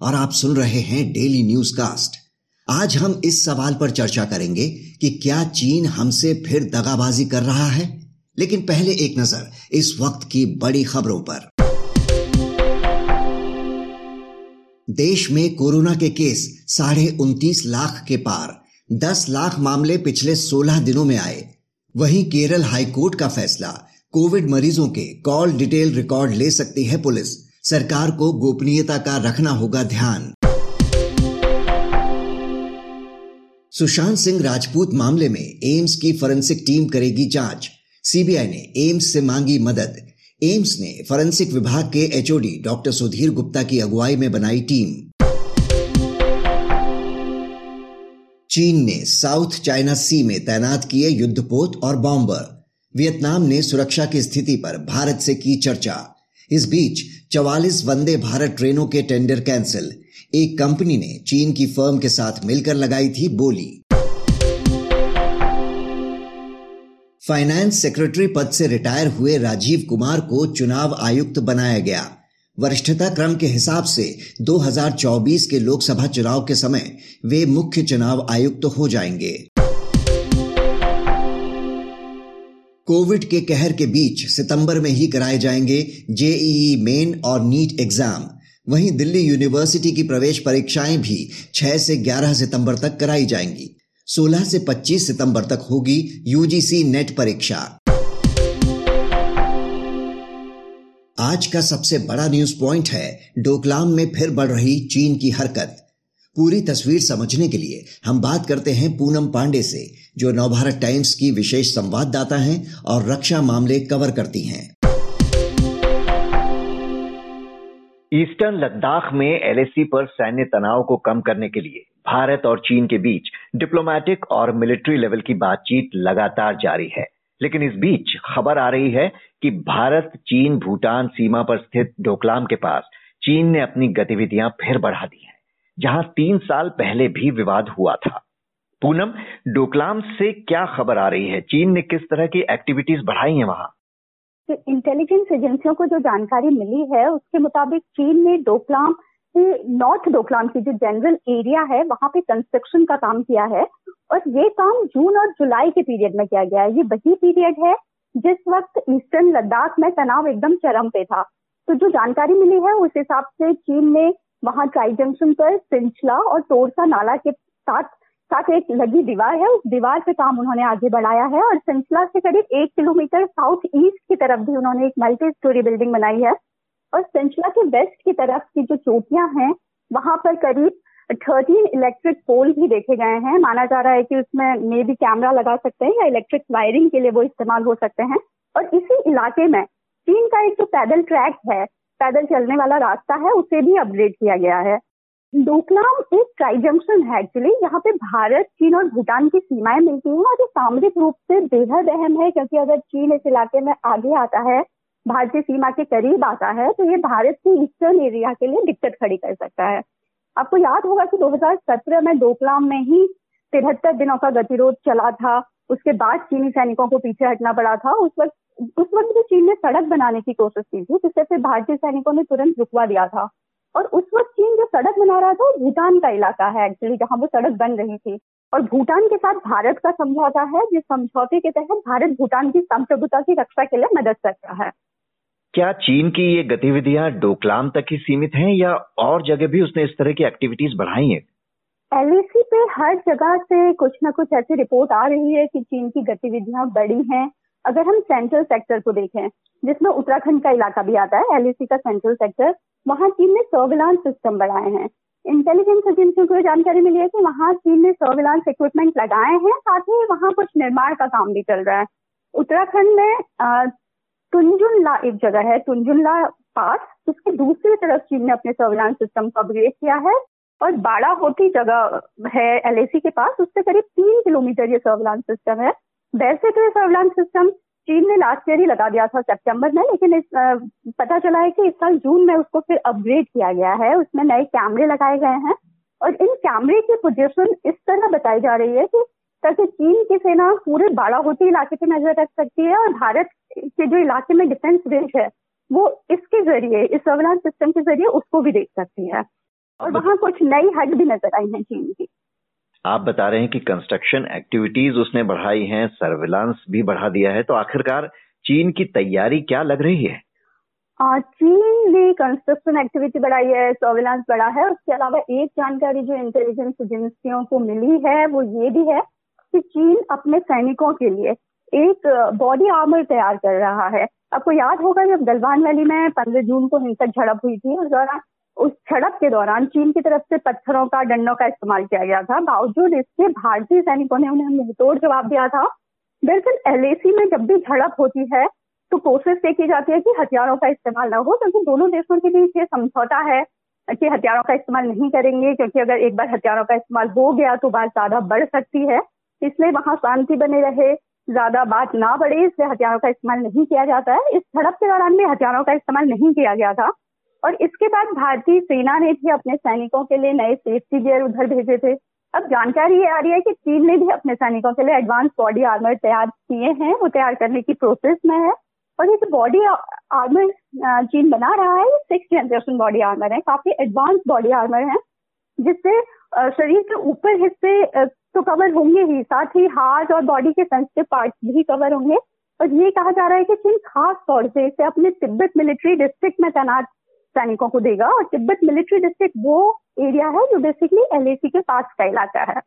और आप सुन रहे हैं डेली न्यूज़ कास्ट आज हम इस सवाल पर चर्चा करेंगे कि क्या चीन हमसे फिर दगाबाजी कर रहा है? लेकिन पहले एक नज़र इस वक्त की बड़ी खबरों पर। देश में कोरोना के केस साढ़े उनतीस लाख के पार, दस लाख मामले पिछले सोलह दिनों में आए। वहीं केरल हाईकोर्ट का फैसला, कोविड मरीजों के कॉल डिटेल रिकॉर्ड ले सकती है पुलिस। सरकार को गोपनीयता का रखना होगा ध्यान। सुशांत सिंह राजपूत मामले में एम्स की फोरेंसिक टीम करेगी जाँच। सीबीआई ने एम्स से मांगी मदद। एम्स ने फॉरेंसिक विभाग के एचओडी डॉक्टर सुधीर गुप्ता की अगुवाई में बनाई टीम। चीन ने साउथ चाइना सी में तैनात किए युद्धपोत और बॉम्बर वियतनाम ने सुरक्षा की स्थिति पर भारत से की चर्चा। इस बीच 44 वंदे भारत ट्रेनों के टेंडर कैंसिल। एक कंपनी ने चीन की फर्म के साथ मिलकर लगाई थी बोली। फाइनेंस सेक्रेटरी पद से रिटायर हुए राजीव कुमार को चुनाव आयुक्त बनाया गया। वरिष्ठता क्रम के हिसाब से 2024 के लोकसभा चुनाव के समय वे मुख्य चुनाव आयुक्त तो हो जाएँगे। कोविड के कहर के बीच सितंबर में ही कराए जाएँगे जेईई मेन और नीट एग्ज़ाम। वहीं दिल्ली यूनिवर्सिटी की प्रवेश परीक्षाएँ भी 6 से 11 सितंबर तक कराई जाएँगी। 16 से 25 सितंबर तक होगी यूजीसी नेट परीक्षा। आज का सबसे बड़ा न्यूज़ पॉइंट है, डोकलाम में फिर बढ़ रही चीन की हरकत। पूरी तस्वीर समझने के लिए हम बात करते हैं पूनम पांडे से, जो नवभारत टाइम्स की विशेष संवाददाता हैं और रक्षा मामले कवर करती हैं। ईस्टर्न लद्दाख में एलएसी पर सैन्य तनाव को कम करने के लिए भारत और चीन के बीच डिप्लोमेटिक और मिलिट्री लेवल की बातचीत लगातार जारी है। लेकिन इस बीच खबर आ रही है कि भारत, चीन, भूटान सीमा पर स्थित डोकलाम के पास चीन ने अपनी गतिविधियाँ फिर बढ़ा दी जहाँ तीन साल पहले भी विवाद हुआ था। पूनम, डोकलाम से क्या खबर आ रही है? चीन ने किस तरह की एक्टिविटीज़ बढ़ाई हैं वहाँ? इंटेलिजेंस एजेंसियों को जो जानकारी मिली है, उसके मुताबिक चीन ने डोकलाम नॉर्थ डोकलाम की जो जनरल एरिया है, वहाँ पे कंस्ट्रक्शन का काम किया है। और ये काम जून और जुलाई के पीरियड में किया गया है। ये वही पीरियड है, जिस वक्त ईस्टर्न लद्दाख में तनाव एकदम चरम पे था। तो जो जानकारी मिली है, उस हिसाब से चीन ने वहाँ ट्राई जंक्शन पर सिंचला और तोरसा नाला के साथ साथ एक लगी दीवार है। उस दीवार पे काम उन्होंने आगे बढ़ाया है और सिंचला से करीब एक किलोमीटर साउथ ईस्ट की तरफ़ भी उन्होंने एक मल्टी स्टोरी बिल्डिंग बनाई है। और सिंचला के वेस्ट की तरफ़ की जो चोटियाँ हैं, वहाँ पर करीब थर्टीन इलेक्ट्रिक पोल भी देखे गए हैं। माना जा रहा है कि उसमें मे भी कैमरा लगा सकते हैं या इलेक्ट्रिक वायरिंग के लिए वो इस्तेमाल हो सकते हैं। और इसी इलाके में चीन का एक जो पैदल ट्रैक है पैदल चलने वाला रास्ता है, उसे भी अपग्रेड किया गया है। डोकलाम एक ट्राई जंक्शन है एक्चुअली यहाँ पे भारत, चीन और भूटान की सीमाएँ मिलती हैं और ये सामरिक रूप से बेहद अहम है, क्योंकि अगर चीन इस इलाके में आगे आता है, भारतीय सीमा के करीब आता है तो ये भारत के ईस्टर्न एरिया के लिए दिक्कत खड़ी कर सकता है। आपको याद होगा कि 2017 में डोकलाम में ही तिहत्तर दिनों का गतिरोध चला था उसके बाद चीनी सैनिकों को पीछे हटना पड़ा था। उस वक्त उस वक्त भी चीन ने सड़क बनाने की कोशिश की थी, जिससे फिर भारतीय सैनिकों ने तुरंत रुकवा दिया था। और उस वक्त चीन जो सड़क बना रहा था, वो भूटान का इलाका है एक्चुअली जहाँ वो सड़क बन रही थी। और भूटान के साथ भारत का समझौता है, जिस समझौते के तहत भारत भूटान की संप्रभुता की रक्षा के लिए मदद करता है। क्या चीन की ये गतिविधियाँ डोकलाम तक ही सीमित हैं या और जगह भी उसने इस तरह की एक्टिविटीज़ बढ़ाई हैं? एलएसी पे हर जगह से कुछ ना कुछ ऐसी रिपोर्ट आ रही है कि चीन की गतिविधियाँ बढ़ी हैं। अगर हम सेंट्रल सेक्टर को देखें, जिसमें उत्तराखंड का इलाका भी आता है एलएसी का सेंट्रल सेक्टर वहाँ चीन ने सर्विलांस सिस्टम बढ़ाए हैं। इंटेलिजेंस एजेंसियों को जानकारी मिली है कि वहाँ चीन ने सर्विलांस इक्विपमेंट लगाए हैं, साथ ही वहाँ कुछ निर्माण का काम भी चल रहा है। उत्तराखंड में तुंजुनला एक जगह है, तुंजुनला पास, उसके दूसरी तरफ़ चीन ने अपने सर्विलांस सिस्टम को अपग्रेड किया है। और बाड़ा होती जगह है एलएसी के पास, उससे करीब तीन किलोमीटर ये सर्विलांस सिस्टम है। वैसे तो ये सर्विलांस सिस्टम चीन ने लास्ट ईयर ही लगा दिया था, सितंबर में, लेकिन इस पता चला है कि इस साल जून में उसको फिर अपग्रेड किया गया है। उसमें नए कैमरे लगाए गए हैं और इन कैमरे की पोजिशन इस तरह बताई जा रही है कि ताकि चीन की सेना पूरे बाड़ा होती इलाके पे नज़र रख सकती है और भारत के जो इलाके में डिफेंस रेंज है, वो इसके ज़रिए, इस सर्विलांस सिस्टम के ज़रिए उसको भी देख सकती है। और वहाँ कुछ नई हट भी नज़र आई है चीन की। आप बता रहे हैं कि कंस्ट्रक्शन एक्टिविटीज़ उसने बढ़ाई हैं सर्विलांस भी बढ़ा दिया है तो आखिरकार चीन की तैयारी क्या लग रही है? चीन ने कंस्ट्रक्शन एक्टिविटी बढ़ाई है सर्विलांस बढ़ा है उसके अलावा एक जानकारी जो इंटेलिजेंस एजेंसियों को मिली है वो ये भी है कि चीन अपने सैनिकों के लिए एक बॉडी आर्मर तैयार कर रहा है। आपको याद होगा जब गलवान वैली में पंद्रह जून को हिंसक झड़प हुई थी उस दौरान उस झड़प के दौरान चीन की तरफ़ से पत्थरों का, डंडों का इस्तेमाल किया गया था। बावजूद इसके, भारतीय सैनिकों ने उन्हें मुंहतोड़ जवाब दिया था। दरअसल, एलएसी में जब भी झड़प होती है तो कोशिश ये की जाती है कि हथियारों का इस्तेमाल ना हो, क्योंकि दोनों देशों के बीच ये समझौता है कि हथियारों का इस्तेमाल नहीं करेंगे, क्योंकि अगर एक बार हथियारों का इस्तेमाल हो गया तो बात ज़्यादा बढ़ सकती है। इसलिए वहाँ शांति बने रहे, ज़्यादा बात ना बढ़े, इसलिए हथियारों का इस्तेमाल नहीं किया जाता है। इस झड़प के दौरान भी हथियारों का इस्तेमाल नहीं किया गया था। और इसके बाद भारतीय सेना ने भी अपने सैनिकों के लिए नए सेफ्टी गियर उधर भेजे थे। अब जानकारी ये आ रही है कि चीन ने भी अपने सैनिकों के लिए एडवांस बॉडी आर्मर तैयार किए हैं। वो तैयार करने की प्रोसेस में है। और ये जो बॉडी आर्मर चीन बना रहा है सिक्स जनरेशन बॉडी आर्मर है। काफ़ी एडवांस बॉडी आर्मर है। जिससे शरीर के ऊपर हिस्से तो कवर होंगे ही। साथ ही हार्ट और बॉडी के सेंसिटिव पार्ट भी कवर होंगे। और ये कहा जा रहा है कि चीन खास तौर से इसे अपने तिब्बत मिलिट्री डिस्ट्रिक्ट में तैनात सैनिकों को देगा और तिब्बत मिलिट्री डिस्ट्रिक्ट वो एरिया है जो बेसिकली एलएसी के पास का इलाका है।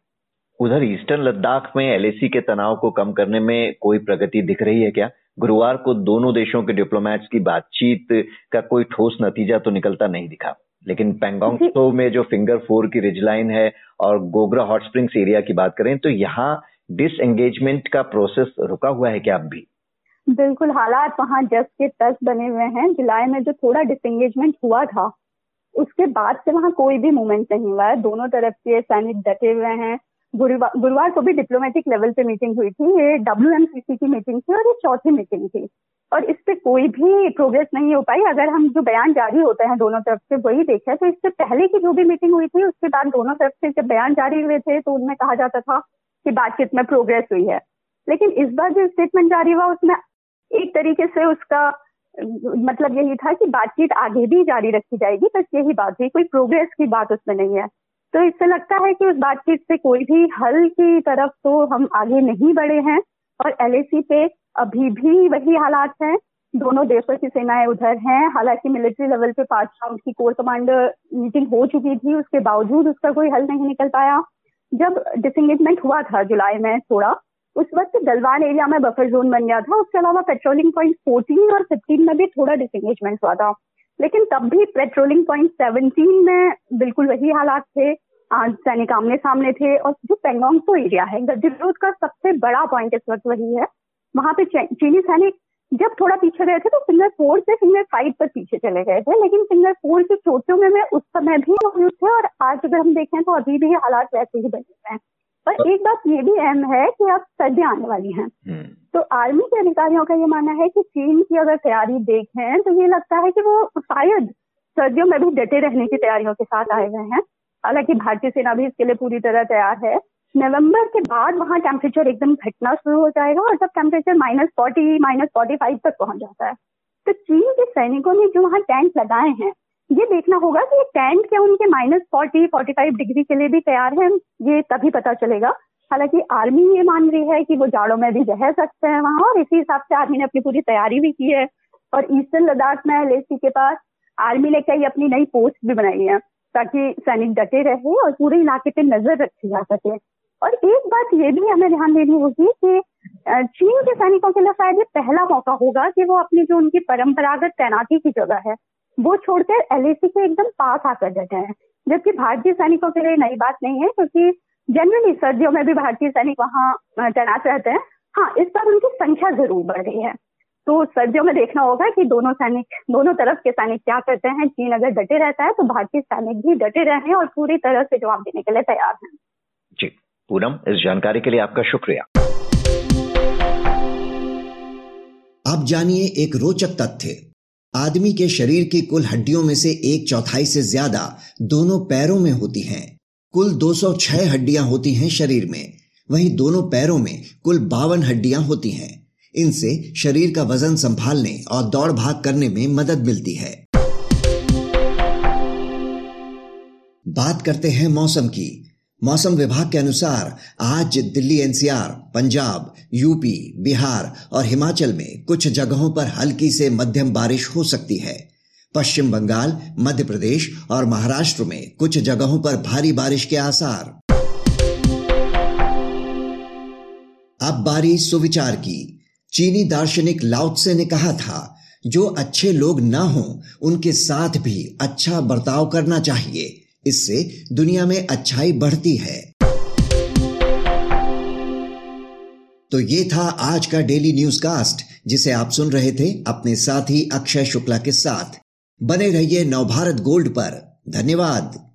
उधर ईस्टर्न लद्दाख में एलएसी के तनाव को कम करने में कोई प्रगति दिख रही है क्या? गुरुवार को दोनों देशों के डिप्लोमेट्स की बातचीत का कोई ठोस नतीजा तो निकलता नहीं दिखा। लेकिन पेंगोंग तो में जो फिंगर फोर की रिजलाइन है और गोगरा हॉट स्प्रिंग्स एरिया की बात करें तो यहाँ डिसएंगेजमेंट का प्रोसेस रुका हुआ है क्या अब भी बिल्कुल, हालात वहाँ जस के तस बने हुए हैं। जुलाई में जो थोड़ा डिसंगेजमेंट हुआ था, उसके बाद से वहाँ कोई भी मूवमेंट नहीं हुआ है। दोनों तरफ़ के सैनिक डटे हुए हैं। गुरुवार को भी डिप्लोमेटिक लेवल पे मीटिंग हुई थी। ये डब्ल्यू की मीटिंग थी और ये चौथी मीटिंग थी। और इस पे कोई भी प्रोग्रेस नहीं हो पाई। अगर हम जो बयान जारी होते हैं दोनों तरफ़ से, वही देखें तो इससे पहले की जो भी मीटिंग हुई थी, उसके बाद दोनों तरफ़ से जब बयान जारी हुए थे तो उनमें कहा जाता था कि बातचीत में प्रोग्रेस हुई है। लेकिन इस बार जो स्टेटमेंट जारी हुआ, उसमें एक तरीके से उसका मतलब यही था कि बातचीत आगे भी जारी रखी जाएगी, बस यही बात है, कोई प्रोग्रेस की बात उसमें नहीं है। तो इससे लगता है कि उस बातचीत से कोई भी हल की तरफ़ तो हम आगे नहीं बढ़े हैं, और एलएसी पे अभी भी वही हालात हैं। दोनों देशों की सेनाएँ उधर हैं, हालाँकि मिलिट्री लेवल पे पाँच राउंड की कोर कमांडर मीटिंग हो चुकी थी, उसके बावजूद उसका कोई हल नहीं निकल पाया। जब डिसंगेजमेंट हुआ था जुलाई में थोड़ा उस वक्त गलवान एरिया में बफर जोन बन गया था। उसके अलावा पेट्रोलिंग पॉइंट 14 और 15 में भी थोड़ा डिसंगेजमेंट हुआ था। लेकिन तब भी पेट्रोलिंग पॉइंट 17 में बिल्कुल वही हालात थे। सैनिक आमने सामने थे और जो पेंगोंग पेंगोंगसो एरिया है गतिरोध का सबसे बड़ा पॉइंट इस वक्त वही है। वहाँ पे चीनी सैनिक जब थोड़ा पीछे गए थे तो फिंगर फोर से फिंगर फाइव पर पीछे चले गए थे। लेकिन फिंगर फोर की चोटियों में, में उस समय भी मौजूद थे और आज अगर हम देखें तो अभी भी हालात वैसे ही बने हुए हैं। और एक बात ये भी अहम है कि अब सर्दियाँ आने वाली हैं। हम्म। तो आर्मी के अधिकारियों का ये मानना है कि चीन की अगर तैयारी देखें तो ये लगता है कि वो शायद सर्दियों में भी डटे रहने की तैयारियों के साथ आए हुए हैं। हालाँकि भारतीय सेना भी इसके लिए पूरी तरह तैयार है। नवंबर के बाद वहाँ टेम्परेचर एकदम घटना शुरू हो जाएगा और जब temperature minus forty minus forty five तक पहुँच जाता है। तो चीन के सैनिकों ने जो वहाँ टेंट लगाए हैं ये देखना होगा कि टेंट क्या उनके minus forty forty five degree के लिए भी तैयार है? ये तभी पता चलेगा। हालाँकि आर्मी ये मान रही है कि वो जाड़ों में भी रह सकते हैं वहाँ, और इसी हिसाब से आर्मी ने अपनी पूरी तैयारी भी की है। और ईस्टर्न लद्दाख में एल के पास आर्मी ने कई अपनी नई पोस्ट भी बनाई है, ताकि सैनिक डटे रहे और पूरे इलाके पे नज़र रखी जा सके। और एक बात ये भी हमें ध्यान देनी होगी कि चीन के सैनिकों के लिए शायद ये पहला मौका होगा कि वो अपनी जो उनकी परंपरागत तैनाती की जगह है वो छोड़कर एलएसी के एकदम पास आकर डटे हैं। जबकि भारतीय सैनिकों के लिए नई बात नहीं है क्योंकि जनरली सर्दियों में भी भारतीय सैनिक वहाँ तैनात रहते हैं। हाँ इस बार उनकी संख्या ज़रूर बढ़ रही है। तो सर्दियों में देखना होगा कि दोनों सैनिक दोनों तरफ़ के सैनिक क्या करते हैं। चीन अगर डटे रहता है तो भारतीय सैनिक भी डटे रहे हैं और पूरी तरह से जवाब देने के लिए तैयार हैं। जी पूनम इस जानकारी के लिए आपका शुक्रिया। आप जानिए एक रोचक तथ्य। आदमी के शरीर की कुल हड्डियों में से एक चौथाई से ज़्यादा दोनों पैरों में होती हैं। कुल 206 हड्डियाँ होती हैं शरीर में। वहीं दोनों पैरों में कुल बावन हड्डियाँ होती हैं। इनसे शरीर का वज़न संभालने और दौड़ भाग करने में मदद मिलती है। बात करते हैं मौसम की। मौसम विभाग के अनुसार आज दिल्ली, एनसीआर, पंजाब, यूपी, बिहार और हिमाचल में कुछ जगहों पर हल्की से मध्यम बारिश हो सकती है। पश्चिम बंगाल, मध्य प्रदेश और महाराष्ट्र में कुछ जगहों पर भारी बारिश के आसार। अब बारी सुविचार की। चीनी दार्शनिक लाउत्से ने कहा था, जो अच्छे लोग ना हो, उनके साथ भी अच्छा बर्ताव करना चाहिए। इससे दुनिया में अच्छाई बढ़ती है। तो ये था आज का डेली न्यूज़ कास्ट जिसे आप सुन रहे थे अपने साथी अक्षय शुक्ला के साथ। बने रहिए नवभारत गोल्ड पर। धन्यवाद।